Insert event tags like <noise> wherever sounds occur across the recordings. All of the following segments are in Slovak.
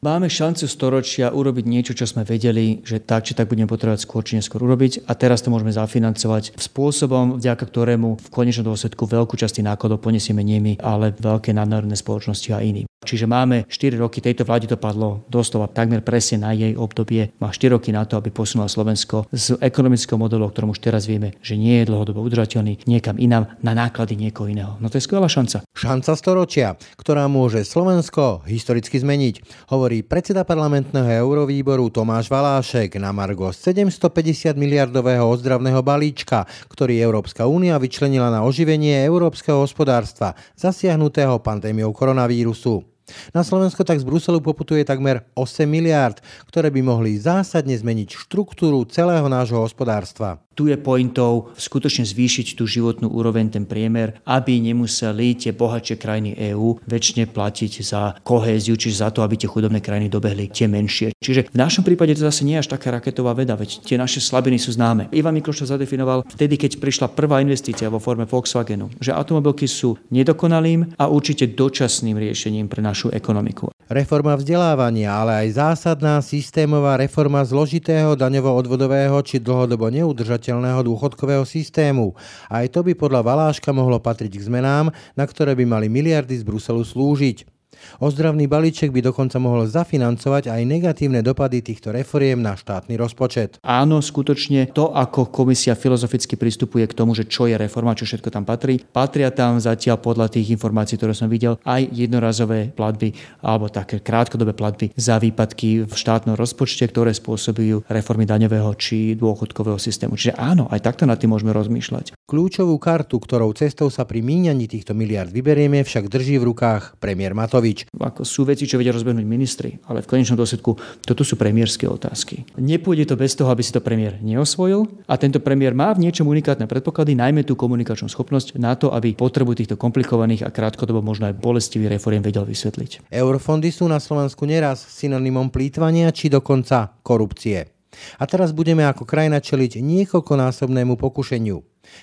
Máme šancu storočia urobiť niečo, čo sme vedeli, že tak či tak budeme potrebovať skôr či neskôr urobiť a teraz to môžeme zafinancovať spôsobom, vďaka ktorému v konečnom dôsledku veľkú časť nákladov ponesieme nimi, ale veľké nadnárodné spoločnosti a iní. Čiže máme 4 roky, tejto vláde to padlo doslova takmer presne na jej obdobie. Má 4 roky na to, aby posunula Slovensko z ekonomického modelu, o ktorom už teraz vieme, že nie je dlhodobo udržateľný, niekam inám na náklady niekoho iného. No to je skvelá šanca. Šanca storočia, ktorá môže Slovensko historicky zmeniť, hovorí predseda parlamentného eurovýboru Tomáš Valášek na Margo 750 miliardového ozdravného balíčka, ktorý Európska únia vyčlenila na oživenie európskeho hospodárstva zasiahnutého pandémiou koronavírusu. Na Slovensko tak z Bruselu poputuje takmer 8 miliárd, ktoré by mohli zásadne zmeniť štruktúru celého nášho hospodárstva. Tu je pointou skutočne zvýšiť tú životnú úroveň, ten priemer, aby nemuseli tie bohatšie krajiny EÚ väčšine platiť za kohéziu, čiže za to, aby tie chudobné krajiny dobehli tie menšie. Čiže v našom prípade to zase nie je až taká raketová veda, veď tie naše slabiny sú známe. Ivan Mikloš to zadefinoval vtedy, keď prišla prvá investícia vo forme Volkswagenu, že automobilky sú nedokonalým a určite dočasným riešením pre našu ekonomiku. Reforma vzdelávania, ale aj zásadná systémová reforma zložitého daňovo-odvodového či dlhodobo neudržateľného dôchodkového systému. Aj to by podľa Valáška mohlo patriť k zmenám, na ktoré by mali miliardy z Bruselu slúžiť. Ozdravný balíček by dokonca mohol zafinancovať aj negatívne dopady týchto reforiem na štátny rozpočet. Áno, skutočne to, ako komisia filozoficky pristupuje k tomu, že čo je reforma, čo všetko tam patrí, patria tam zatiaľ podľa tých informácií, ktoré som videl, aj jednorazové platby alebo také krátkodobé platby za výpadky v štátnom rozpočte, ktoré spôsobujú reformy daňového či dôchodkového systému. Čiže áno, aj takto nad tým môžeme rozmýšľať. Kľúčovú kartu, ktorou cestou sa pri míňaní týchto miliard vyberieme, však drží v rukách premiér Matovič. Ako sú veci, čo vedia rozbehnúť ministri, ale v konečnom dôsledku toto sú premiérske otázky. Nepôjde to bez toho, aby si to premiér neosvojil a tento premiér má v niečom unikátne predpoklady, najmä tú komunikačnú schopnosť na to, aby potrebu týchto komplikovaných a krátkodobo možno aj bolestivých reforiem vedel vysvetliť. Eurofondy sú na Slovensku neraz synonymom plýtvania či dokonca korupcie. A teraz budeme ako krajina čeliť niekoľkonásobnému pokušeniu.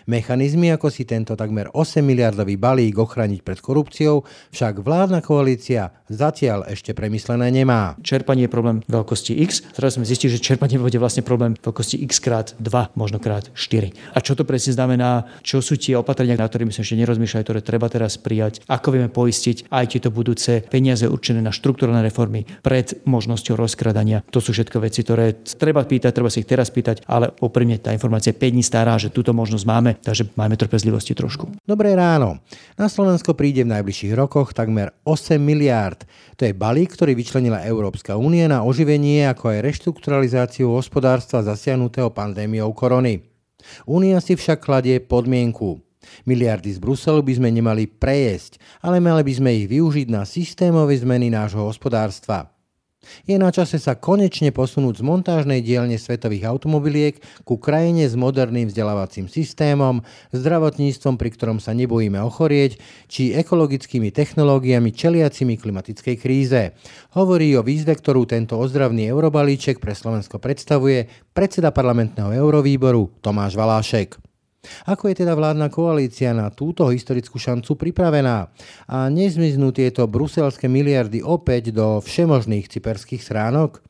Mechanizmy, ako si tento takmer 8 miliardový balík ochraniť pred korupciou, však vládna koalícia zatiaľ ešte premyslené nemá. Čerpanie je problém veľkosti X. Teraz sme zistili, že čerpanie bude vlastne problém veľkosti X krát 2, možno krát 4. A čo to presne znamená? Čo sú tie opatrenia, na ktorými sme ešte nerozmýšľali, ktoré treba teraz prijať? Ako vieme poistiť aj tieto budúce peniaze určené na štruktúrne reformy pred možnosťou rozkradania? To sú všetko veci, ktoré treba pýtať, treba si ich teraz pýtať, ale úprimne tá informácia je 5 dní stará, že túto možnosť má máme, takže máme trpezlivosti trošku. Dobré ráno. Na Slovensko príde v najbližších rokoch takmer 8 miliárd. To je balík, ktorý vyčlenila Európska únie na oživenie ako aj reštrukturalizáciu hospodárstva zasiahnutého pandémiou korony. Únia si však kladie podmienku. Miliardy z Bruselu by sme nemali prejesť, ale mali by sme ich využiť na systémové zmeny nášho hospodárstva. Je na čase sa konečne posunúť z montážnej dielne svetových automobiliek ku krajine s moderným vzdelávacím systémom, zdravotníctvom, pri ktorom sa nebojíme ochorieť, či ekologickými technológiami čeliacimi klimatickej kríze. Hovorí o výzve, ktorú tento ozdravný eurobalíček pre Slovensko predstavuje predseda parlamentného eurovýboru Tomáš Valášek. Ako je teda vládna koalícia na túto historickú šancu pripravená? A nezmiznú tieto bruselské miliardy opäť do všemožných cyperských stránok?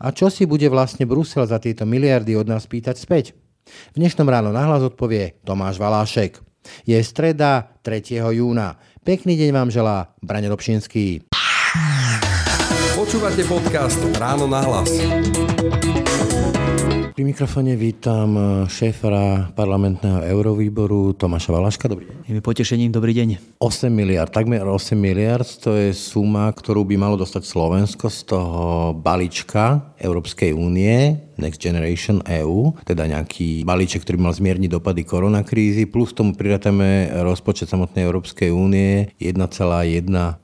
A čo si bude vlastne Brusel za tieto miliardy od nás pýtať späť? V dnešnom ráno nahlas odpovie Tomáš Valášek. Je streda 3. júna. Pekný deň vám želá Braň Robšinský. Počúvate podcast Ráno na hlas. Pri mikrofóne vítam eh, šéfra parlamentného eurovýboru Tomáša Valaška. Dobrý deň. Je mi potešením, dobrý deň. 8 miliard, takmer 8 miliard, to je suma, ktorú by malo dostať Slovensko z toho balíčka Európskej únie Next Generation EU, teda nejaký balíček, ktorý mal zmierniť dopady koronakrízy, plus tomu pridatame rozpočet samotnej Európskej únie 1,1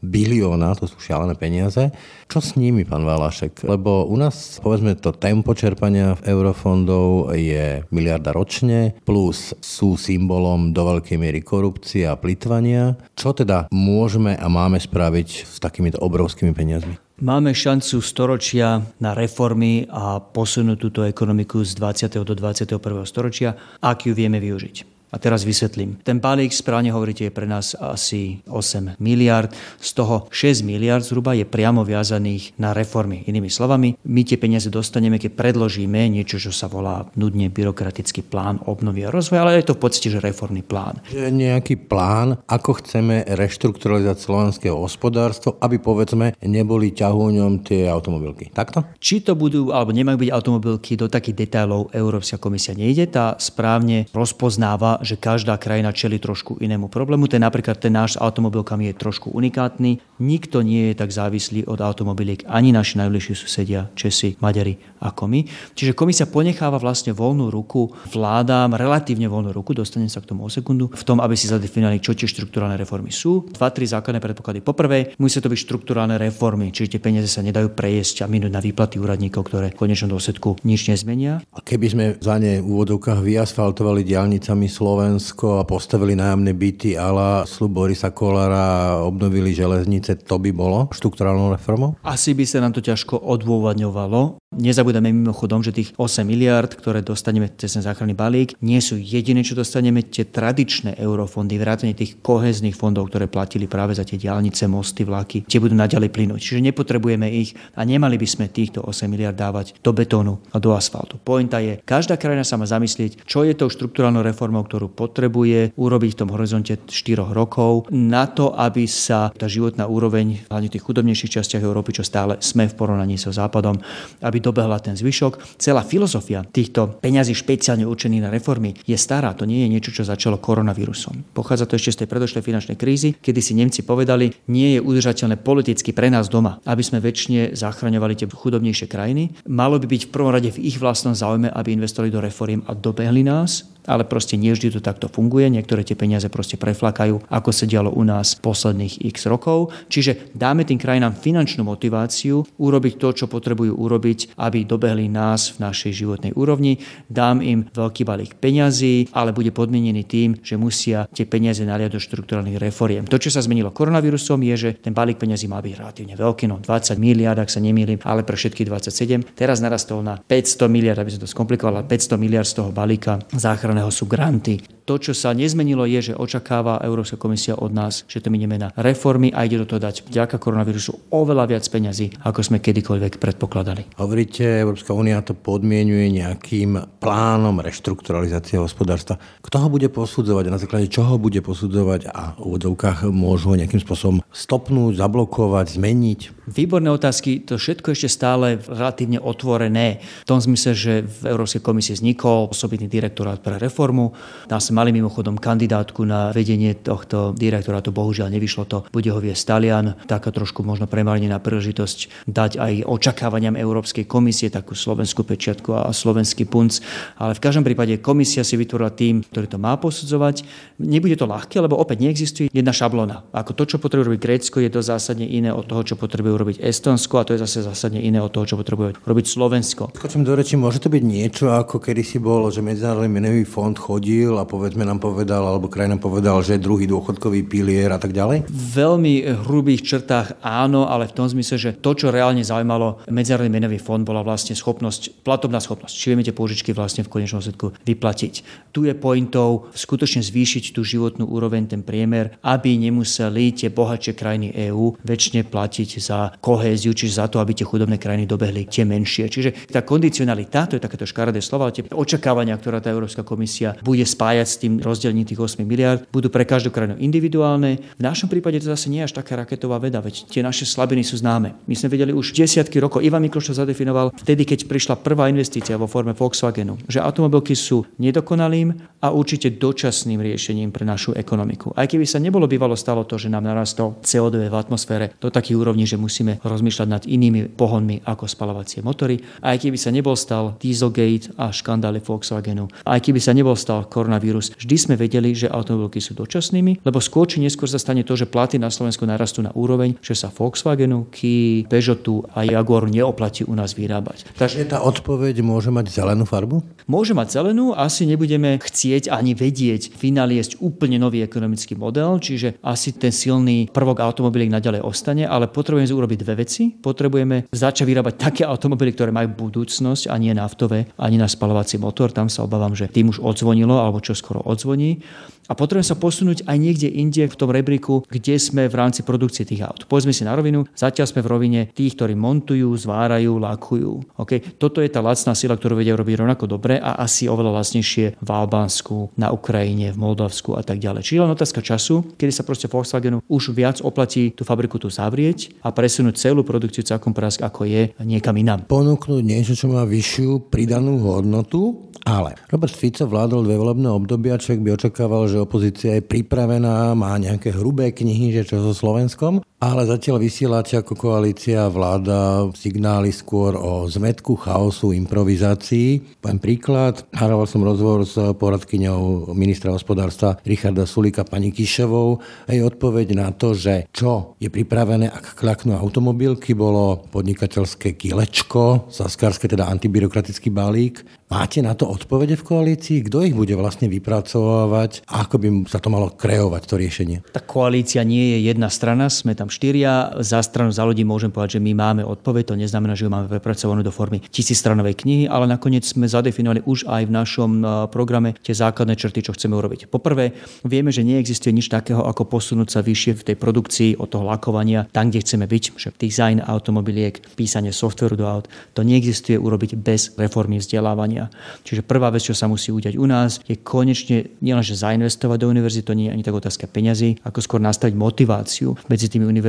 bilióna, to sú šialené peniaze. Čo s nimi, pán Valašek? Lebo u nás, povedzme, to tempo čerpania v eurofondov je miliarda ročne, plus sú symbolom do veľkej miery korupcie a plitvania. Čo teda môžeme a máme spraviť s takýmito obrovskými peniazmi? Máme šancu storočia na reformy a posunúť túto ekonomiku z 20. do 21. storočia, ak ju vieme využiť. A teraz vysvetlím. Ten balík, správne hovoríte, je pre nás asi 8 miliard. Z toho 6 miliard zhruba je priamo viazaných na reformy. Inými slovami, my tie peniaze dostaneme, keď predložíme niečo, čo sa volá nudne byrokratický plán obnovy a rozvoja, ale je to v podstate že reformný plán. Je nejaký plán, ako chceme reštrukturalizovať slovenské hospodárstvo, aby povedzme neboli ťahúňom tie automobilky. Takto? Či to budú alebo nemajú byť automobilky, do takých detailov Európska komisia nejde. Tá správne rozpoznáva, že každá krajina čeli trošku inému problému. Ten napríklad ten náš s automobilkami je trošku unikátny. Nikto nie je tak závislý od automobiliek, ani naši najbližší susedia, Česi, Maďari ako my. Čiže komisia ponecháva vlastne voľnú ruku vládám, relatívne voľnú ruku, dostanem sa k tomu o sekundu, v tom, aby si zadefinovali, čo tie štruktúrálne reformy sú. Dva, tri základné predpoklady. Poprvé, musia to byť štruktúrálne reformy, čiže tie peniaze sa nedajú prejesť a minúť na výplaty úradníkov, ktoré v konečnom dôsledku nič nezmenia. A keby sme za ne v úvodovkách vyasfaltovali diálnicami Slovensko a postavili nájomné byty ala slub Borisa Kolára obnovili železnice, to by bolo štruktúrálnou reformou? Asi by sa nám to ťažko odôvodňovalo. Nezabudeme mimochodom, že tých 8 miliard, ktoré dostaneme cez ten záchranný balík, nie sú jediné, čo dostaneme tie tradičné eurofondy, vrátane tých kohezných fondov, ktoré platili práve za tie diálnice, mosty, vlaky, tie budú naďalej plynúť. Čiže nepotrebujeme ich a nemali by sme týchto 8 miliard dávať do betónu a do asfaltu. Pointa je, každá krajina sa má zamyslieť, čo je tou štruktúrálnou reformou, ktorú potrebuje urobiť v tom horizonte 4 rokov na to, aby sa tá životná úroveň, hlavne v tých chudobnejších častiach Európy, čo stále sme v porovnaní so západom, aby dobehla ten zvyšok. Celá filozofia týchto peňazí špeciálne určených na reformy je stará. To nie je niečo, čo začalo koronavírusom. Pochádza to ešte z tej predošlej finančnej krízy, kedy si Nemci povedali, nie je udržateľné politicky pre nás doma, aby sme väčšine zachraňovali tie chudobnejšie krajiny. Malo by byť v prvom rade v ich vlastnom záujme, aby investovali do reforiem a dobehli nás ale proste nie vždy to takto funguje. Niektoré tie peniaze proste preflakajú, ako sa dialo u nás posledných x rokov. Čiže dáme tým krajinám finančnú motiváciu urobiť to, čo potrebujú urobiť, aby dobehli nás v našej životnej úrovni. Dám im veľký balík peňazí, ale bude podmienený tým, že musia tie peniaze naliať do štruktúrnych reforiem. To, čo sa zmenilo koronavírusom, je, že ten balík peňazí má byť relatívne veľký, no 20 miliard, ak sa nemýlim, ale pre všetky 27. Teraz narastol na 500 miliard, aby sa to skomplikovalo, 500 miliard z toho balíka záchrany o su grantį To, čo sa nezmenilo, je, že očakáva Európska komisia od nás, že to mineme na reformy a ide do toho dať vďaka koronavírusu oveľa viac peňazí, ako sme kedykoľvek predpokladali. Hovoríte, Európska únia to podmienuje nejakým plánom reštrukturalizácie hospodárstva. Kto ho bude posudzovať a na základe čoho bude posudzovať a v úvodovkách môžu ho nejakým spôsobom stopnúť, zablokovať, zmeniť? Výborné otázky, to všetko ešte stále relatívne otvorené. V tom zmysle, že v Európskej komisii vznikol osobitný direktorát pre reformu. Tam sme mali mimochodom kandidátku na vedenie tohto direktorátu, bohužiaľ nevyšlo to, bude ho viesť Talian, taká trošku možno premarnená príležitosť dať aj očakávaniam Európskej komisie takú slovenskú pečiatku a slovenský punc, ale v každom prípade komisia si vytvorila tým, ktorý to má posudzovať. Nebude to ľahké, lebo opäť neexistuje jedna šablona. Ako to, čo potrebuje robiť Grécko, je to zásadne iné od toho, čo potrebuje robiť Estonsko a to je zase zásadne iné od toho, čo potrebuje robiť Slovensko. Skočím do reči, môže to byť niečo, ako kedy si bolo, že Medzinárodný menový fond chodil a povedzme nám povedal, alebo kraj nám povedal, že druhý dôchodkový pilier a tak ďalej? V veľmi hrubých črtách áno, ale v tom zmysle, že to, čo reálne zaujímalo Medzinárodný menový fond, bola vlastne schopnosť, platobná schopnosť. Či vieme tie pôžičky vlastne v konečnom svetku vyplatiť. Tu je pointou skutočne zvýšiť tú životnú úroveň, ten priemer, aby nemuseli tie bohatšie krajiny EÚ väčšine platiť za kohéziu, čiže za to, aby tie chudobné krajiny dobehli tie menšie. Čiže tá kondicionalita, to je takéto škaredé slova, tie očakávania, ktorá tá Európska komisia bude spájať tým rozdelením tých 8 miliard, budú pre každú krajinu individuálne. V našom prípade to zase nie je až taká raketová veda, veď tie naše slabiny sú známe. My sme vedeli už desiatky rokov. Ivan Mikloš to zadefinoval vtedy, keď prišla prvá investícia vo forme Volkswagenu, že automobilky sú nedokonalým a určite dočasným riešením pre našu ekonomiku. Aj keby sa nebolo bývalo stalo to, že nám narastol CO2 v atmosfére do takých úrovní, že musíme rozmýšľať nad inými pohonmi ako spalovacie motory, aj keby sa nebol stal Dieselgate a škandály Volkswagenu, aj keby sa nebol stal koronavírus, vždy sme vedeli, že automobilky sú dočasnými, lebo skôr či neskôr sa stane to, že platy na Slovensku narastú na úroveň, že sa Volkswagenu, Kia, Peugeotu a Jaguaru neoplatí u nás vyrábať. Takže tá odpoveď môže mať zelenú farbu? Môže mať zelenú, asi nebudeme chcieť ani vedieť vynaliesť úplne nový ekonomický model, čiže asi ten silný prvok automobiliek naďalej ostane, ale potrebujeme urobiť dve veci. Potrebujeme začať vyrábať také automobily, ktoré majú budúcnosť a nie naftové, ani na spalovací motor. Tam sa obávam, že tým už odzvonilo, alebo čo skoro skoro odzvoní a potrebujeme sa posunúť aj niekde inde v tom rebríku, kde sme v rámci produkcie tých aut. Povedzme si na rovinu, zatiaľ sme v rovine tých, ktorí montujú, zvárajú, lakujú. Okay? Toto je tá lacná sila, ktorú vedia robiť rovnako dobre a asi oveľa lacnejšie v Albánsku, na Ukrajine, v Moldavsku a tak ďalej. Čiže len otázka času, kedy sa proste Volkswagenu už viac oplatí tú fabriku tu zavrieť a presunúť celú produkciu celkom prask, ako je niekam inám. Ponúknuť niečo, čo má vyššiu pridanú hodnotu, ale Robert Fico vládol dve volebné obdobia, človek by očakával, že opozícia je pripravená, má nejaké hrubé knihy, že čo so Slovenskom, ale zatiaľ vysielate ako koalícia vláda signály skôr o zmetku, chaosu, improvizácii. Poviem príklad, hral som rozhovor s poradkyňou ministra hospodárstva Richarda Sulika pani Kišovou. Jej odpoveď na to, že čo je pripravené, ak klaknú automobilky, bolo podnikateľské kilečko, saskarské teda antibyrokratický balík. Máte na to odpovede v koalícii? Kto ich bude vlastne vypracovávať? A ako by sa to malo kreovať, to riešenie? Tá koalícia nie je jedna strana, sme tam štyria. Za stranu, za ľudí môžem povedať, že my máme odpoveď. To neznamená, že ju máme prepracovanú do formy tisícstranovej knihy, ale nakoniec sme zadefinovali už aj v našom programe tie základné črty, čo chceme urobiť. Poprvé, vieme, že neexistuje nič takého, ako posunúť sa vyššie v tej produkcii od toho lakovania, tam, kde chceme byť, že design automobiliek, písanie softveru do aut, to neexistuje urobiť bez reformy vzdelávania. Čiže prvá vec, čo sa musí udiať u nás, je konečne nielenže zainvestovať do univerzity, to nie je ani tak otázka peňazí, ako skôr nastaviť motiváciu medzi tými univerzitami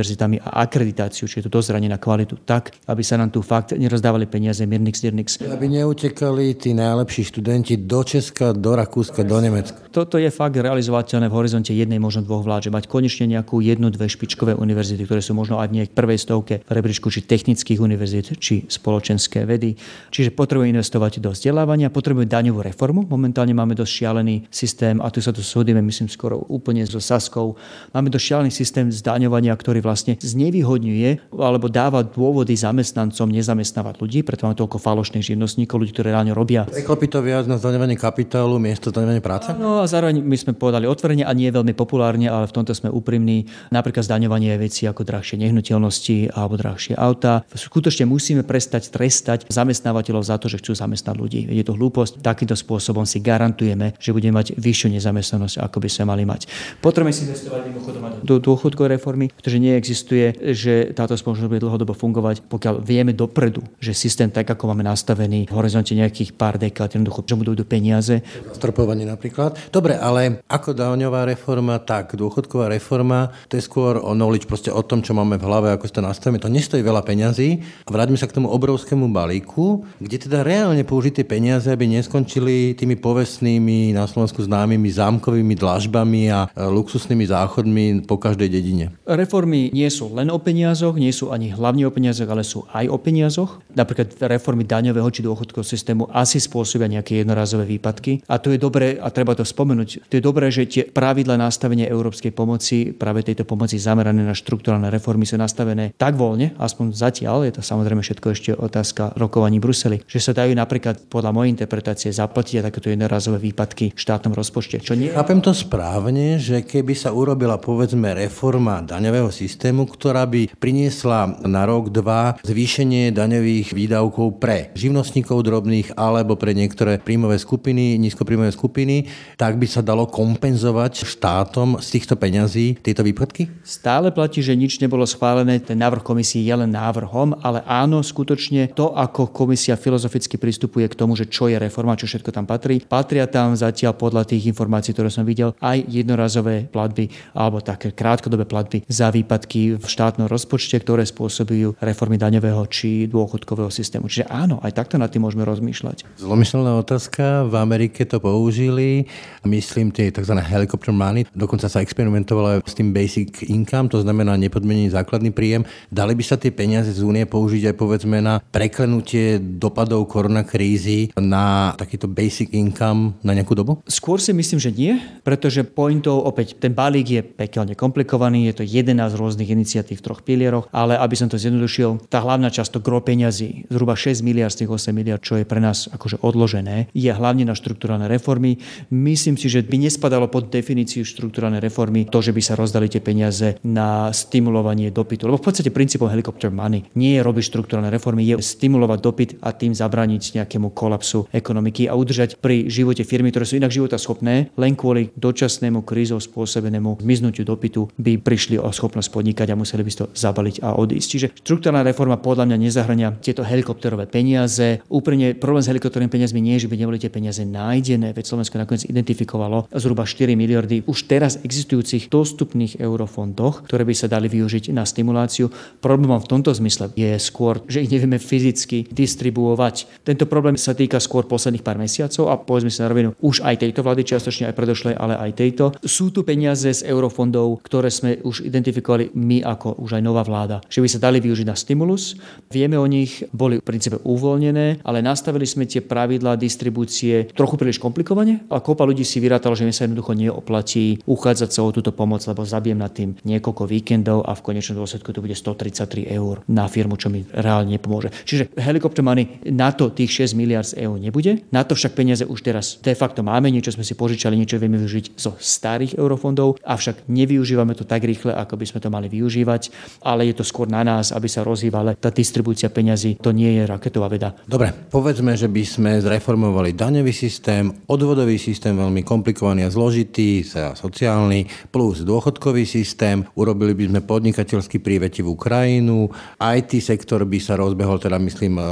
a akreditáciu, čiže to dozranie na kvalitu tak, aby sa nám tu fakt nerozdávali peniaze Mirnix, Dirnix. Aby neutekali tí najlepší študenti do Česka, do Rakúska, do Nemecka. Toto je fakt realizovateľné v horizonte jednej, možno dvoch vlád, že mať konečne nejakú jednu, dve špičkové univerzity, ktoré sú možno aj v prvej stovke v rebríčku či technických univerzít, či spoločenské vedy. Čiže potrebujeme investovať do vzdelávania vzdelávania, potrebujeme daňovú reformu. Momentálne máme dosť šialený systém, a tu sa tu súdime, myslím, skoro úplne so Saskou. Máme dosť šialený systém zdaňovania, ktorý vlastne znevýhodňuje alebo dáva dôvody zamestnancom nezamestnávať ľudí, preto máme toľko falošných živnostníkov, ľudí, ktorí ráno robia. Preklopí to viac na zdaňovanie kapitálu miesto zdaňovania práce? No a zároveň my sme povedali otvorene a nie veľmi populárne, ale v tomto sme úprimní. Napríklad zdaňovanie veci ako drahšie nehnuteľnosti alebo drahšie auta. Skutočne musíme prestať trestať zamestnávateľov za to, že chcú zamestnať ľudí je to hlúposť. Takýmto spôsobom si garantujeme, že budeme mať vyššiu nezamestnanosť, ako by sme mali mať. Potrebujeme si investovať mimochodom do dôchodkovej reformy, pretože neexistuje, že táto spoločnosť bude dlhodobo fungovať, pokiaľ vieme dopredu, že systém tak, ako máme nastavený v horizonte nejakých pár dekád, jednoducho, že budú do peniaze. Zastropovanie napríklad. Dobre, ale ako daňová reforma, tak dôchodková reforma, to je skôr o knowledge, proste o tom, čo máme v hlave, ako si to nastavíme. To nestojí veľa peňazí. A vráťme sa k tomu obrovskému balíku, kde teda reálne použité peniaze peniaze, aby neskončili tými povestnými na Slovensku známymi zámkovými dlažbami a e, luxusnými záchodmi po každej dedine. Reformy nie sú len o peniazoch, nie sú ani hlavne o peniazoch, ale sú aj o peniazoch. Napríklad reformy daňového či dôchodkového systému asi spôsobia nejaké jednorazové výpadky. A to je dobré, a treba to spomenúť, to je dobré, že tie pravidla nastavenia európskej pomoci, práve tejto pomoci zamerané na štruktúrálne reformy sú nastavené tak voľne, aspoň zatiaľ, je to samozrejme všetko ešte otázka rokovaní Bruseli, že sa dajú napríklad podľa mojej interpretácie zaplatia takéto jednorazové výpadky v štátnom rozpočte. Čo nie... Chápem to správne, že keby sa urobila povedzme reforma daňového systému, ktorá by priniesla na rok, dva zvýšenie daňových výdavkov pre živnostníkov drobných alebo pre niektoré príjmové skupiny, nízkopríjmové skupiny, tak by sa dalo kompenzovať štátom z týchto peňazí tieto výpadky? Stále platí, že nič nebolo schválené, ten návrh komisie je len návrhom, ale áno, skutočne to, ako komisia filozoficky pristupuje k tomu, že čo je reforma, čo všetko tam patrí. Patria tam zatiaľ podľa tých informácií, ktoré som videl, aj jednorazové platby alebo také krátkodobé platby za výpadky v štátnom rozpočte, ktoré spôsobujú reformy daňového či dôchodkového systému. Čiže áno, aj takto nad tým môžeme rozmýšľať. Zlomyselná otázka. V Amerike to použili, myslím, tie tzv. helicopter money. Dokonca sa experimentovalo s tým basic income, to znamená nepodmenený základný príjem. Dali by sa tie peniaze z únie použiť aj povedzme na preklenutie dopadov koronakrízy na takýto basic income na nejakú dobu? Skôr si myslím, že nie, pretože pointov opäť ten balík je pekelne komplikovaný, je to 11 rôznych iniciatív v troch pilieroch, ale aby som to zjednodušil, tá hlavná časť, to gro peňazí, zhruba 6 miliard z tých 8 miliard, čo je pre nás akože odložené, je hlavne na štruktúrálne reformy. Myslím si, že by nespadalo pod definíciu štruktúrálne reformy to, že by sa rozdali tie peniaze na stimulovanie dopytu. Lebo v podstate princípom helicopter money nie je robiť štruktúrálne reformy, je stimulovať dopyt a tým zabrániť nejakému kolapsu ekonomiky a udržať pri živote firmy, ktoré sú inak života schopné, len kvôli dočasnému krízou spôsobenému zmiznutiu dopytu by prišli o schopnosť podnikať a museli by to zabaliť a odísť. Čiže štruktúrna reforma podľa mňa nezahrania tieto helikopterové peniaze. Úprimne problém s helikopterovými peniazmi nie je, že by neboli tie peniaze nájdené, veď Slovensko nakoniec identifikovalo zhruba 4 miliardy už teraz existujúcich dostupných eurofondoch, ktoré by sa dali využiť na stimuláciu. Problémom v tomto zmysle je skôr, že ich nevieme fyzicky distribuovať. Tento problém sa týka skôr posledných pár mesiacov a povedzme sa na rovinu už aj tejto vlády, čiastočne aj predošlej, ale aj tejto. Sú tu peniaze z eurofondov, ktoré sme už identifikovali my ako už aj nová vláda, že by sa dali využiť na stimulus. Vieme o nich, boli v princípe uvoľnené, ale nastavili sme tie pravidlá distribúcie trochu príliš komplikovane a kopa ľudí si vyrátalo, že mi sa jednoducho neoplatí uchádzať sa o túto pomoc, lebo zabijem na tým niekoľko víkendov a v konečnom dôsledku to bude 133 eur na firmu, čo mi reálne nepomôže. Čiže helikopter money na to tých 6 miliard eur nebude. Na to však peniaze už teraz de facto máme, niečo sme si požičali, niečo vieme využiť zo starých eurofondov, avšak nevyužívame to tak rýchle, ako by sme to mali využívať, ale je to skôr na nás, aby sa rozhývala tá distribúcia peňazí. To nie je raketová veda. Dobre, povedzme, že by sme zreformovali daňový systém, odvodový systém veľmi komplikovaný a zložitý, sociálny, plus dôchodkový systém, urobili by sme podnikateľský prívetivú krajinu, IT sektor by sa rozbehol, teda myslím, e,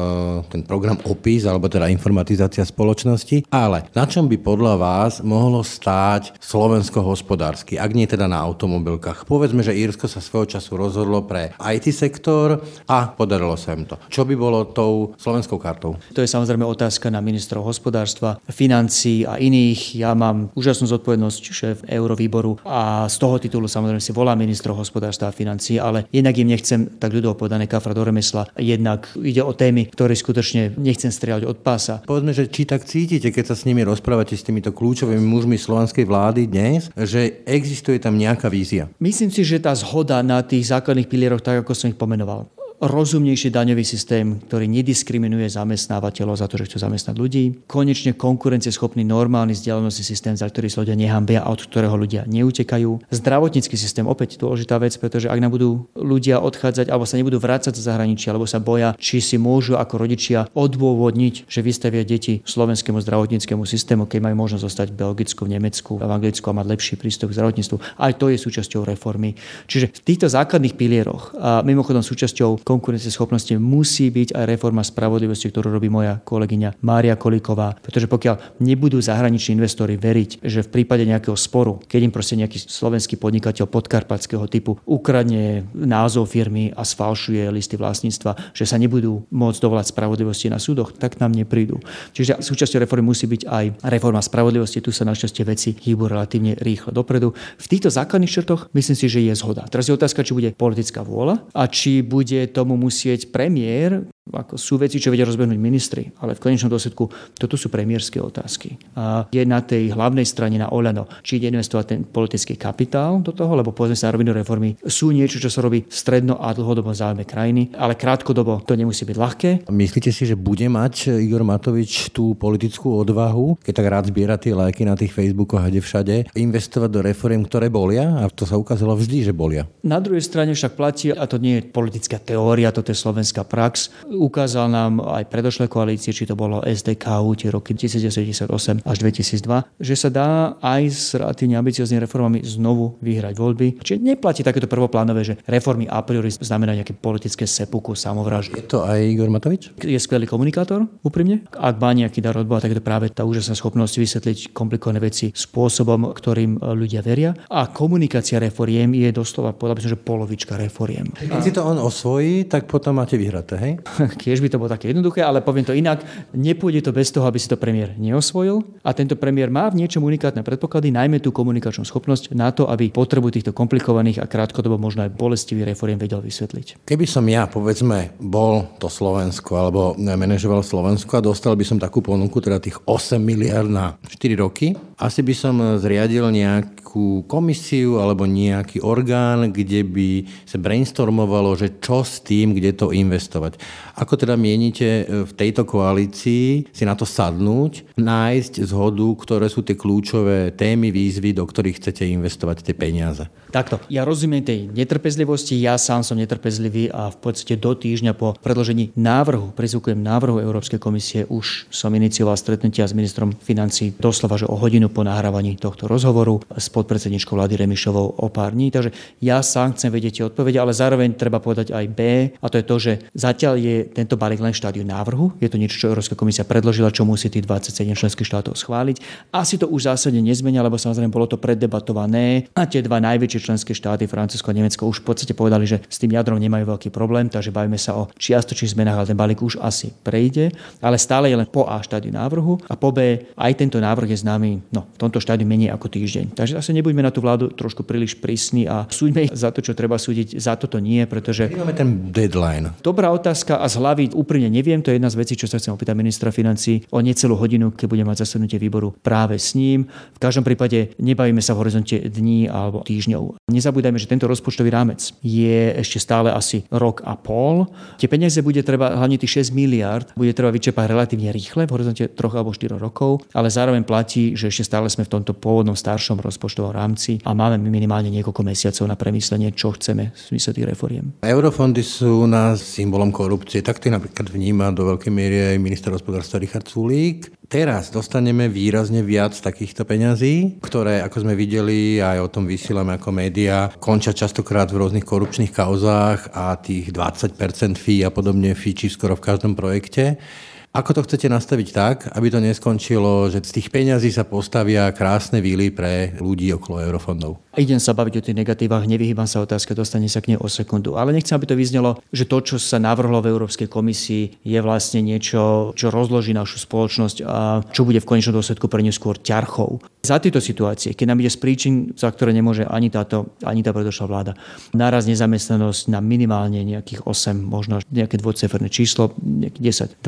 ten program OPIS, alebo teda informatizácia spoločnosti, ale na čom by podľa vás mohlo stáť Slovensko hospodársky, ak nie teda na automobilkách? Povedzme, že Írsko sa svojho času rozhodlo pre IT sektor a podarilo sa im to. Čo by bolo tou slovenskou kartou? To je samozrejme otázka na ministrov hospodárstva, financí a iných. Ja mám úžasnú zodpovednosť šéf Eurovýboru a z toho titulu samozrejme si volá ministrov hospodárstva a financí, ale jednak im nechcem tak ľudovo povedané kafra do remesla. Jednak ide o témy, ktoré skutočne nechcem strieľať od pása. Povedzme, že či tak cítite, keď sa s nimi rozprávate s týmito kľúčovými mužmi slovenskej vlády dnes, že existuje tam nejaká vízia? Myslím si, že tá zhoda na tých základných pilieroch, tak ako som ich pomenoval, rozumnejší daňový systém, ktorý nediskriminuje zamestnávateľov za to, že chcú zamestnať ľudí, konečne konkurencieschopný normálny vzdelanostný systém, za ktorý sa ľudia nehambia a od ktorého ľudia neutekajú. Zdravotnícky systém, opäť dôležitá vec, pretože ak nám budú ľudia odchádzať alebo sa nebudú vrácať zo zahraničia, alebo sa boja, či si môžu ako rodičia odôvodniť, že vystavia deti slovenskému zdravotníckému systému, keď majú možnosť zostať v Belgicku, v Nemecku, v Anglicku a mať lepší prístup k zdravotníctvu. Aj to je súčasťou reformy. Čiže v týchto základných pilieroch a mimochodom súčasťou konkurencieschopnosti musí byť aj reforma spravodlivosti, ktorú robí moja kolegyňa Mária Kolíková. Pretože pokiaľ nebudú zahraniční investori veriť, že v prípade nejakého sporu, keď im proste nejaký slovenský podnikateľ podkarpatského typu ukradne názov firmy a sfalšuje listy vlastníctva, že sa nebudú môcť dovolať spravodlivosti na súdoch, tak nám neprídu. Čiže súčasťou reformy musí byť aj reforma spravodlivosti. Tu sa našťastie veci hýbu relatívne rýchlo dopredu. V týchto základných črtoch myslím si, že je zhoda. Teraz je otázka, či bude politická vôľa a či bude to tomu musieť premiér ako sú veci, čo vedia rozbehnúť ministri, ale v konečnom dôsledku toto sú premiérske otázky. A je na tej hlavnej strane na Olano, či ide investovať ten politický kapitál do toho, lebo povedzme sa na rovinu reformy sú niečo, čo sa robí stredno a dlhodobo záujme krajiny, ale krátkodobo to nemusí byť ľahké. Myslíte si, že bude mať Igor Matovič tú politickú odvahu, keď tak rád zbiera tie lajky na tých Facebookoch a všade, investovať do reform, ktoré bolia? A to sa ukázalo vždy, že bolia. Na druhej strane však platí, a to nie je politická teória, toto je slovenská prax, Ukázal nám aj predošlé koalície, či to bolo SDKU tie roky 1998 až 2002, že sa dá aj s relatívne ambicioznými reformami znovu vyhrať voľby. Čiže neplatí takéto prvoplánové, že reformy a priori znamená nejaké politické sepuku, samovraždy. Je to aj Igor Matovič? Je skvelý komunikátor, úprimne. Ak má nejaký dar odboha, tak je to práve tá úžasná schopnosť vysvetliť komplikované veci spôsobom, ktorým ľudia veria. A komunikácia reforiem je doslova, povedal by som, že polovička reforiem. Keď si to on osvojí, tak potom máte vyhraté, hej? <laughs> Kiež by to bolo také jednoduché, ale poviem to inak. Nepôjde to bez toho, aby si to premiér neosvojil. A tento premiér má v niečom unikátne predpoklady, najmä tú komunikačnú schopnosť na to, aby potrebu týchto komplikovaných a krátkodobo možno aj bolestivých reforiem vedel vysvetliť. Keby som ja, povedzme, bol to Slovensko alebo manažoval Slovensko a dostal by som takú ponuku, teda tých 8 miliard na 4 roky, asi by som zriadil nejak nejakú komisiu alebo nejaký orgán, kde by sa brainstormovalo, že čo s tým, kde to investovať. Ako teda mienite e, v tejto koalícii si na to sadnúť, nájsť zhodu, ktoré sú tie kľúčové témy, výzvy, do ktorých chcete investovať tie peniaze? Takto, ja rozumiem tej netrpezlivosti, ja sám som netrpezlivý a v podstate do týždňa po predložení návrhu, prizvukujem návrhu Európskej komisie, už som inicioval stretnutia s ministrom financí doslova, že o hodinu po nahrávaní tohto rozhovoru s podpredsedničkou vlády Remišovou o pár dní. Takže ja sám chcem vedieť tie odpovede, ale zároveň treba povedať aj B, a to je to, že zatiaľ je tento balík len štádiu návrhu. Je to niečo, čo Európska komisia predložila, čo musí tých 27 členských štátov schváliť. Asi to už zásadne nezmenia, lebo samozrejme bolo to preddebatované a tie dva najväčšie členské štáty, Francúzsko a Nemecko, už v podstate povedali, že s tým jadrom nemajú veľký problém, takže bavíme sa o čiastočných zmenách, ale ten balík už asi prejde, ale stále je len po A štádiu návrhu a po B aj tento návrh je známy no, v tomto štádiu menej ako týždeň. Takže zase nebuďme na tú vládu trošku príliš prísni a súďme za to, čo treba súdiť, za toto nie, pretože... Máme ten deadline. Dobrá otázka a z hlavy úprimne neviem, to je jedna z vecí, čo sa chcem opýtať ministra financí o necelú hodinu, keď budem mať zasadnutie výboru práve s ním. V každom prípade nebavíme sa v horizonte dní alebo týždňov. Nezabúdajme, že tento rozpočtový rámec je ešte stále asi rok a pol. Tie peniaze bude treba, hlavne tých 6 miliard, bude treba vyčerpať relatívne rýchle v horizonte 3 alebo 4 rokov, ale zároveň platí, že ešte stále sme v tomto pôvodnom staršom rozpočtovom rámci a máme minimálne niekoľko mesiacov na premyslenie, čo chceme v smysle tých reforiem. Eurofondy sú nás symbolom korupcie. Tak to napríklad vníma do veľkej miery aj minister hospodárstva Richard Sulík teraz dostaneme výrazne viac takýchto peňazí, ktoré, ako sme videli, aj o tom vysielame ako média, končia častokrát v rôznych korupčných kauzách a tých 20% fee a podobne fíči skoro v každom projekte. Ako to chcete nastaviť tak, aby to neskončilo, že z tých peňazí sa postavia krásne výly pre ľudí okolo eurofondov? Idem sa baviť o tých negatívach, nevyhýbam sa otázke, dostane sa k nej o sekundu. Ale nechcem, aby to vyznelo, že to, čo sa navrhlo v Európskej komisii, je vlastne niečo, čo rozloží našu spoločnosť a čo bude v konečnom dôsledku pre ňu skôr ťarchou. Za tieto situácie, keď nám ide z príčin, za ktoré nemôže ani táto, ani tá predošlá vláda, náraz nezamestnanosť na minimálne nejakých 8, možno nejaké dvojceferné číslo, 10,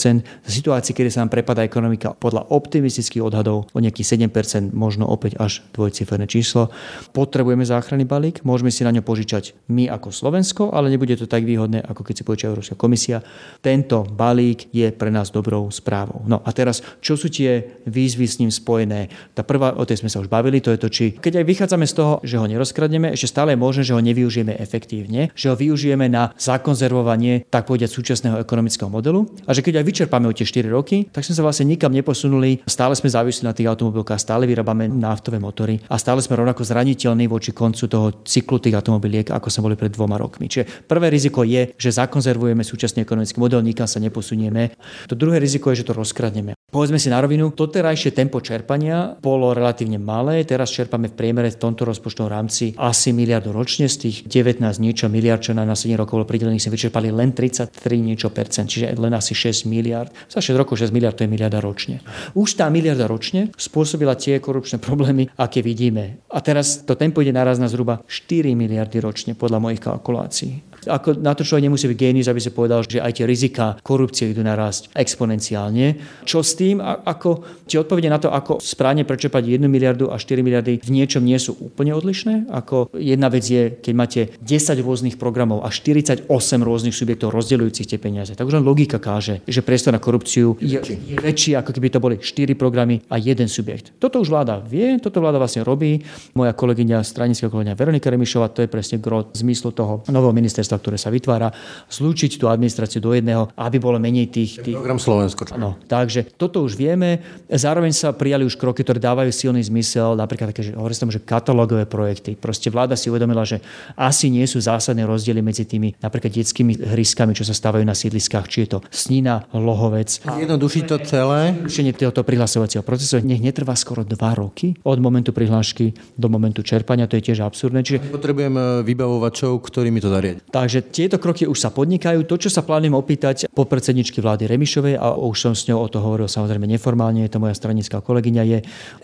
20 za situácii, kedy sa nám prepadá ekonomika podľa optimistických odhadov o nejakých 7% možno opäť až dvojciferné číslo. Potrebujeme záchranný balík, môžeme si na ňo požičať my ako Slovensko, ale nebude to tak výhodné, ako keď si požiča Európska komisia. Tento balík je pre nás dobrou správou. No a teraz, čo sú tie výzvy s ním spojené? Tá prvá, o tej sme sa už bavili, to je to, či keď aj vychádzame z toho, že ho nerozkradneme, ešte stále je možné, že ho nevyužijeme efektívne, že ho využijeme na zakonzervovanie tak povedať súčasného ekonomického modelu a že keď aj vyčerpáme o tie 4 roky, tak sme sa vlastne nikam neposunuli. Stále sme závislí na tých automobilkách, stále vyrábame naftové motory a stále sme rovnako zraniteľní voči koncu toho cyklu tých automobiliek, ako sme boli pred dvoma rokmi. Čiže prvé riziko je, že zakonzervujeme súčasný ekonomický model, nikam sa neposunieme. To druhé riziko je, že to rozkradneme. Povedzme si na rovinu, doterajšie tempo čerpania bolo relatívne malé, teraz čerpame v priemere v tomto rozpočtovom rámci asi miliardu ročne, z tých 19 niečo miliard, čo na 7 rokov bolo pridelených, sme vyčerpali len 33 niečo percent, čiže len asi 6 miliard. Za 6 rokov 6 miliard to je miliarda ročne. Už tá miliarda ročne spôsobila tie korupčné problémy, aké vidíme. A teraz to tempo ide naraz na zhruba 4 miliardy ročne podľa mojich kalkulácií. Ako na to človek nemusí byť génius, aby sa povedal, že aj tie rizika korupcie idú narásť exponenciálne. Čo s tým, ako tie odpovede na to, ako správne prečerpať 1 miliardu a 4 miliardy v niečom nie sú úplne odlišné. Ako jedna vec je, keď máte 10 rôznych programov a 48 rôznych subjektov rozdeľujúcich tie peniaze. Tak už len logika káže, že priestor na korupciu je, je väčší, ako keby to boli 4 programy a jeden subjekt. Toto už vláda vie, toto vláda vlastne robí. Moja kolegyňa, stranická kolegyňa Veronika Remišová, to je presne gro zmyslu toho nového ministerstva ministerstva, ktoré sa vytvára, zlúčiť tú administráciu do jedného, aby bolo menej tých... tých... Program Slovensko. Áno, takže toto už vieme. Zároveň sa prijali už kroky, ktoré dávajú silný zmysel, napríklad také, že hovorí sa tomu, že katalógové projekty. Proste vláda si uvedomila, že asi nie sú zásadné rozdiely medzi tými napríklad detskými hryskami, čo sa stávajú na sídliskách, či je to Snina, Lohovec. Jednodušiť to celé. Zjednodušenie tohoto prihlasovacieho procesu nech netrvá skoro dva roky od momentu prihlášky do momentu čerpania, to je tiež absurdné. Čiže... Potrebujem vybavovačov, ktorí mi to zariadia Takže tieto kroky už sa podnikajú. To, čo sa plánujem opýtať po predsedničky vlády Remišovej, a už som s ňou o to hovoril samozrejme neformálne, je to moja stranická kolegyňa, je,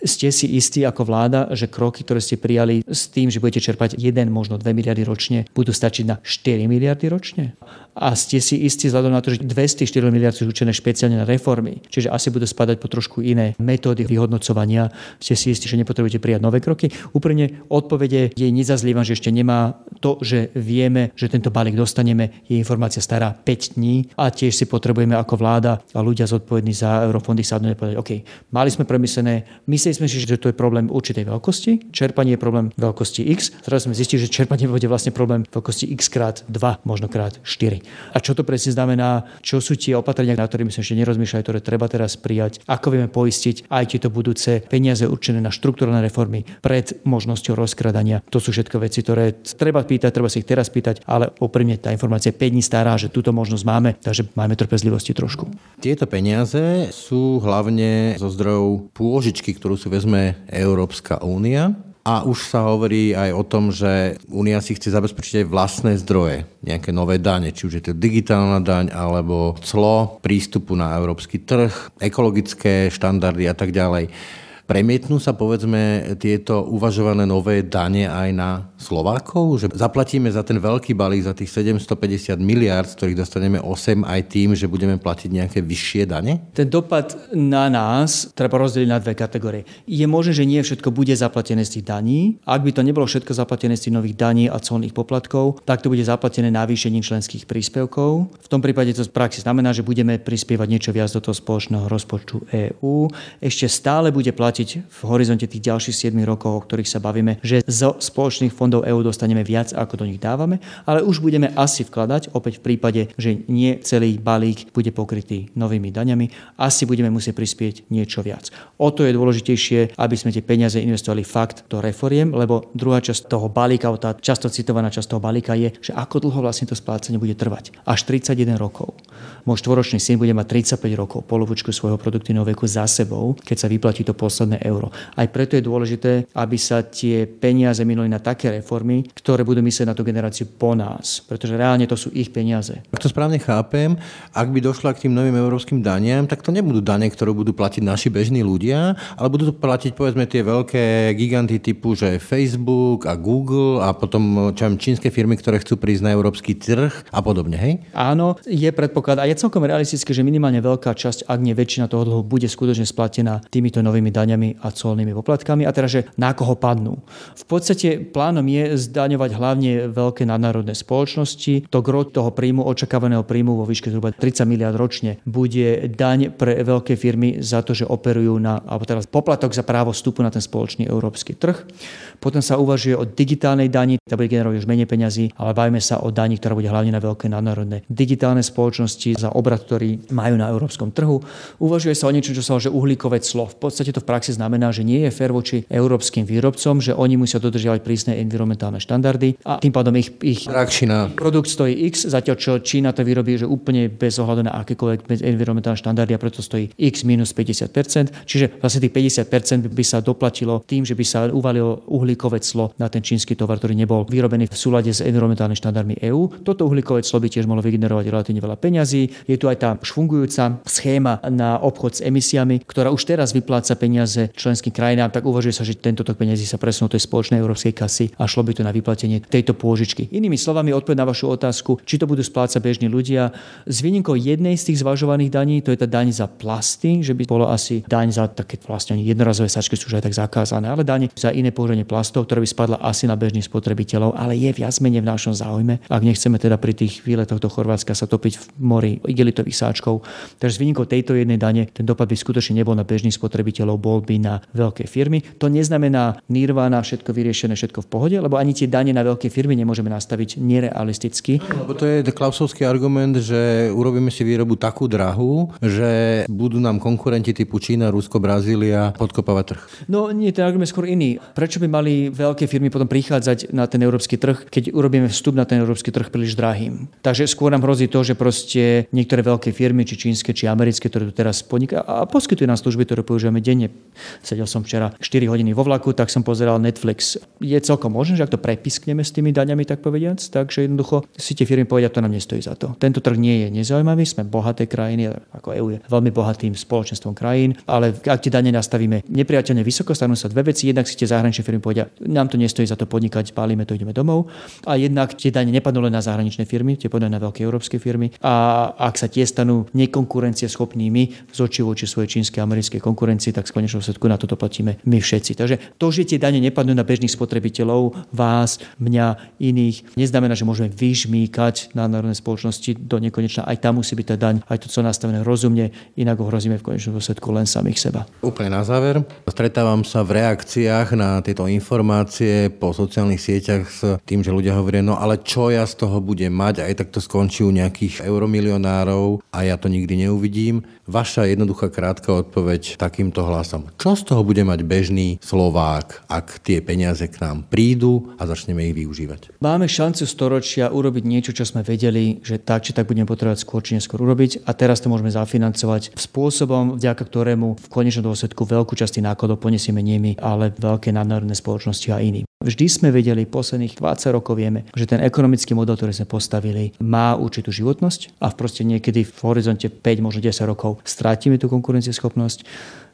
ste si istí ako vláda, že kroky, ktoré ste prijali s tým, že budete čerpať 1, možno 2 miliardy ročne, budú stačiť na 4 miliardy ročne? a ste si istí vzhľadom na to, že 204 miliard sú určené špeciálne na reformy, čiže asi budú spadať po trošku iné metódy vyhodnocovania. Ste si istí, že nepotrebujete prijať nové kroky? Úprimne odpovede jej nezazlievam, že ešte nemá to, že vieme, že tento balík dostaneme, je informácia stará 5 dní a tiež si potrebujeme ako vláda a ľudia zodpovední za eurofondy sadnúť a povedať, OK, mali sme premyslené, mysleli sme si, že to je problém určitej veľkosti, čerpanie je problém veľkosti X, teraz sme zistili, že čerpanie bude vlastne problém veľkosti X krát 2, možno krát 4. A čo to presne znamená, čo sú tie opatrenia, na ktorými sme ešte nerozmýšľali, ktoré treba teraz prijať, ako vieme poistiť aj tieto budúce peniaze určené na štruktúrne reformy pred možnosťou rozkradania. To sú všetko veci, ktoré treba pýtať, treba si ich teraz pýtať, ale úprimne tá informácia je 5 dní stará, že túto možnosť máme, takže máme trpezlivosti trošku. Tieto peniaze sú hlavne zo zdrojov pôžičky, ktorú si vezme Európska únia a už sa hovorí aj o tom, že Únia si chce zabezpečiť aj vlastné zdroje, nejaké nové dane, či už je to digitálna daň alebo clo prístupu na európsky trh, ekologické štandardy a tak ďalej. Premietnú sa povedzme tieto uvažované nové dane aj na Slovákov, že zaplatíme za ten veľký balík, za tých 750 miliard, z ktorých dostaneme 8 aj tým, že budeme platiť nejaké vyššie dane? Ten dopad na nás treba rozdeliť na dve kategórie. Je možné, že nie všetko bude zaplatené z tých daní. Ak by to nebolo všetko zaplatené z tých nových daní a colných poplatkov, tak to bude zaplatené navýšením členských príspevkov. V tom prípade to v praxi znamená, že budeme prispievať niečo viac do toho spoločného rozpočtu EÚ. Ešte stále bude platiť platiť v horizonte tých ďalších 7 rokov, o ktorých sa bavíme, že zo spoločných fondov EÚ dostaneme viac, ako do nich dávame, ale už budeme asi vkladať, opäť v prípade, že nie celý balík bude pokrytý novými daňami, asi budeme musieť prispieť niečo viac. O to je dôležitejšie, aby sme tie peniaze investovali fakt do reforiem, lebo druhá časť toho balíka, tá často citovaná časť toho balíka je, že ako dlho vlastne to splácanie bude trvať. Až 31 rokov. Môj štvoročný syn bude mať 35 rokov, polovičku svojho produktívneho veku za sebou, keď sa vyplatí to posledné posledné euro. Aj preto je dôležité, aby sa tie peniaze minuli na také reformy, ktoré budú myslieť na tú generáciu po nás, pretože reálne to sú ich peniaze. Ak to správne chápem, ak by došlo k tým novým európskym daniam, tak to nebudú dane, ktoré budú platiť naši bežní ľudia, ale budú to platiť povedzme tie veľké giganty typu, že Facebook a Google a potom čo čínske firmy, ktoré chcú prísť na európsky trh a podobne, hej? Áno, je predpoklad a je celkom realistické, že minimálne veľká časť, ak nie väčšina toho dlhu, bude skutočne splatená týmito novými daniami daňami a colnými poplatkami a teda, že na koho padnú. V podstate plánom je zdaňovať hlavne veľké nadnárodné spoločnosti. To gro toho príjmu, očakávaného príjmu vo výške zhruba 30 miliard ročne bude daň pre veľké firmy za to, že operujú na, alebo teraz poplatok za právo vstupu na ten spoločný európsky trh. Potom sa uvažuje o digitálnej dani, tá bude generovať už menej peňazí, ale bavíme sa o dani, ktorá bude hlavne na veľké nadnárodné digitálne spoločnosti za obrad, ktorý majú na európskom trhu. Uvažuje sa o niečo, čo sa že uhlíkové clo. V podstate to v praxi znamená, že nie je fér voči európskym výrobcom, že oni musia dodržiavať prísne environmentálne štandardy a tým pádom ich, ich produkt stojí X, zatiaľ čo Čína to vyrobí, že úplne bez ohľadu na akékoľvek environmentálne štandardy a preto stojí X minus 50%. Čiže vlastne tých 50% by sa doplatilo tým, že by sa uvalilo uhlíkové clo na ten čínsky tovar, ktorý nebol vyrobený v súlade s environmentálnymi štandardmi EÚ. Toto uhlíkové clo by tiež mohlo vygenerovať relatívne veľa peňazí. Je tu aj tá fungujúca schéma na obchod s emisiami, ktorá už teraz vypláca peniaze členským krajinám, tak uvažuje sa, že tento tok peniazí sa presunú do tej spoločnej európskej kasy a šlo by to na vyplatenie tejto pôžičky. Inými slovami, odpoveď na vašu otázku, či to budú splácať bežní ľudia. S výnimkou jednej z tých zvažovaných daní, to je tá daň za plasty, že by bolo asi daň za také vlastne jednorazové sačky sú už aj tak zakázané, ale daň za iné používanie plastov, ktorá by spadla asi na bežných spotrebiteľov, ale je viac menej v našom záujme, ak nechceme teda pri tých výletoch do Chorvátska sa topiť v mori igelitových sáčkov. Takže s výnimkou tejto jednej dane ten dopad by skutočne nebol na bežných spotrebiteľov, bol by na veľké firmy. To neznamená nirvana, všetko vyriešené, všetko v pohode, lebo ani tie dane na veľké firmy nemôžeme nastaviť nerealisticky. Lebo to je klausovský argument, že urobíme si výrobu takú drahú, že budú nám konkurenti typu Čína, Rusko, Brazília podkopávať trh. No nie, ten argument skôr iný. Prečo by mali veľké firmy potom prichádzať na ten európsky trh, keď urobíme vstup na ten európsky trh príliš drahým? Takže skôr nám hrozí to, že proste niektoré veľké firmy, či čínske, či americké, ktoré tu teraz podnikajú a poskytujú nám služby, ktoré používame denne, Sedel som včera 4 hodiny vo vlaku, tak som pozeral Netflix. Je celkom možné, že ak to prepiskneme s tými daňami, tak povediac, takže jednoducho si tie firmy povedia, to nám nestojí za to. Tento trh nie je nezaujímavý, sme bohaté krajiny, ako EU je veľmi bohatým spoločenstvom krajín, ale ak tie dane nastavíme nepriateľne vysoko, stanú sa dve veci. Jednak si tie zahraničné firmy povedia, nám to nestojí za to podnikať, pálime to, ideme domov. A jednak tie dane nepadnú len na zahraničné firmy, tie padnú na veľké európske firmy. A ak sa tie stanú nekonkurencieschopnými z očí voči svojej čínskej a americkej konkurencii, tak v konečnom všetku na toto platíme my všetci. Takže to, že tie dane nepadnú na bežných spotrebiteľov, vás, mňa, iných, neznamená, že môžeme vyžmýkať na národné spoločnosti do nekonečna. Aj tam musí byť tá daň, aj to, co nastavené rozumne, inak ohrozíme v konečnom dôsledku len samých seba. Úplne na záver. Stretávam sa v reakciách na tieto informácie po sociálnych sieťach s tým, že ľudia hovoria, no ale čo ja z toho budem mať, aj tak to skončí u nejakých euromilionárov a ja to nikdy neuvidím. Vaša jednoduchá krátka odpoveď takýmto hlasom. Čo z toho bude mať bežný Slovák, ak tie peniaze k nám prídu a začneme ich využívať? Máme šancu storočia urobiť niečo, čo sme vedeli, že tak či tak budeme potrebovať skôr či neskôr urobiť a teraz to môžeme zafinancovať spôsobom, vďaka ktorému v konečnom dôsledku veľkú časť nákladov ponesieme nimi, ale veľké nadnárodné spoločnosti a iní. Vždy sme vedeli, posledných 20 rokov vieme, že ten ekonomický model, ktorý sme postavili, má určitú životnosť a v proste niekedy v horizonte 5, možno 10 rokov strátime tú konkurencieschopnosť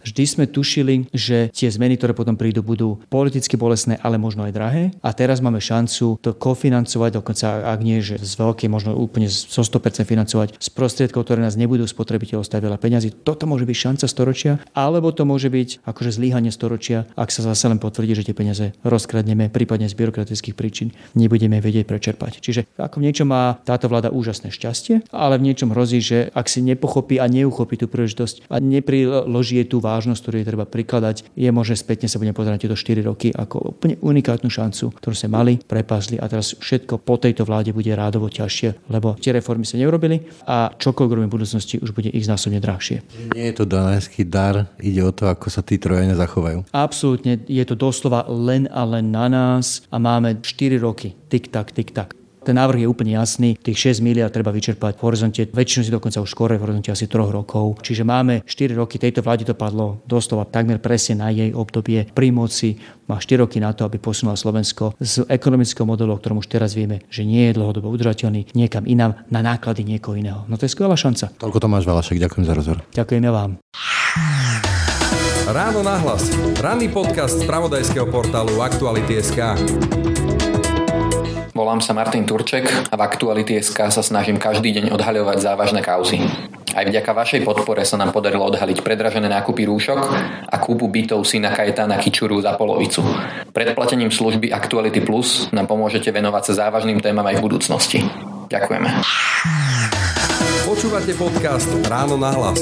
Vždy sme tušili, že tie zmeny, ktoré potom prídu, budú politicky bolestné, ale možno aj drahé. A teraz máme šancu to kofinancovať, dokonca ak nie, že z veľkej, možno úplne zo 100% financovať z prostriedkov, ktoré nás nebudú spotrebiteľov stať veľa peňazí. Toto môže byť šanca storočia, alebo to môže byť akože zlíhanie storočia, ak sa zase len potvrdí, že tie peniaze rozkradneme, prípadne z byrokratických príčin nebudeme vedieť prečerpať. Čiže ako v niečom má táto vláda úžasné šťastie, ale v niečom hrozí, že ak si nepochopí a neuchopí tú príležitosť a nepriloží tú vážnosť, ktorú je treba prikladať, je možné spätne sa budeme pozerať tieto 4 roky ako úplne unikátnu šancu, ktorú sme mali, prepásli a teraz všetko po tejto vláde bude rádovo ťažšie, lebo tie reformy sa neurobili a čokoľvek robíme v budúcnosti už bude ich násobne drahšie. Nie je to danajský dar, ide o to, ako sa tí trojene zachovajú. Absolútne, je to doslova len a len na nás a máme 4 roky. Tik-tak, tik-tak. Ten návrh je úplne jasný. Tých 6 miliard treba vyčerpať v horizonte, väčšinu si dokonca už skôr v horizonte asi 3 rokov. Čiže máme 4 roky, tejto vláde to padlo doslova takmer presne na jej obdobie pri moci. Má 4 roky na to, aby posunula Slovensko z ekonomického modelu, o ktorom už teraz vieme, že nie je dlhodobo udržateľný, niekam inám na náklady niekoho iného. No to je skvelá šanca. Toľko Tomáš Valašek, ďakujem za rozhovor. Ďakujem ja vám. Ráno nahlas. Ranný podcast z pravodajského portálu Aktuality.sk. Volám sa Martin Turček a v Aktuality.sk sa snažím každý deň odhaľovať závažné kauzy. Aj vďaka vašej podpore sa nám podarilo odhaliť predražené nákupy rúšok a kúpu bytov syna Kajetána Kičuru za polovicu. Predplatením služby Actuality Plus nám pomôžete venovať sa závažným témam aj v budúcnosti. Ďakujeme. Počúvate podcast Ráno na hlas.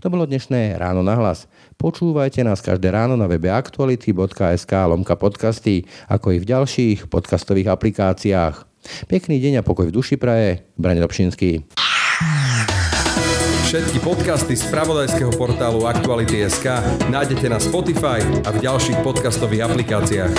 To bolo dnešné Ráno na hlas. Počúvajte nás každé ráno na webe aktuality.sk lomka podcasty, ako i v ďalších podcastových aplikáciách. Pekný deň a pokoj v duši praje. Braň Dobšinský. Všetky podcasty z pravodajského portálu Aktuality.sk nájdete na Spotify a v ďalších podcastových aplikáciách.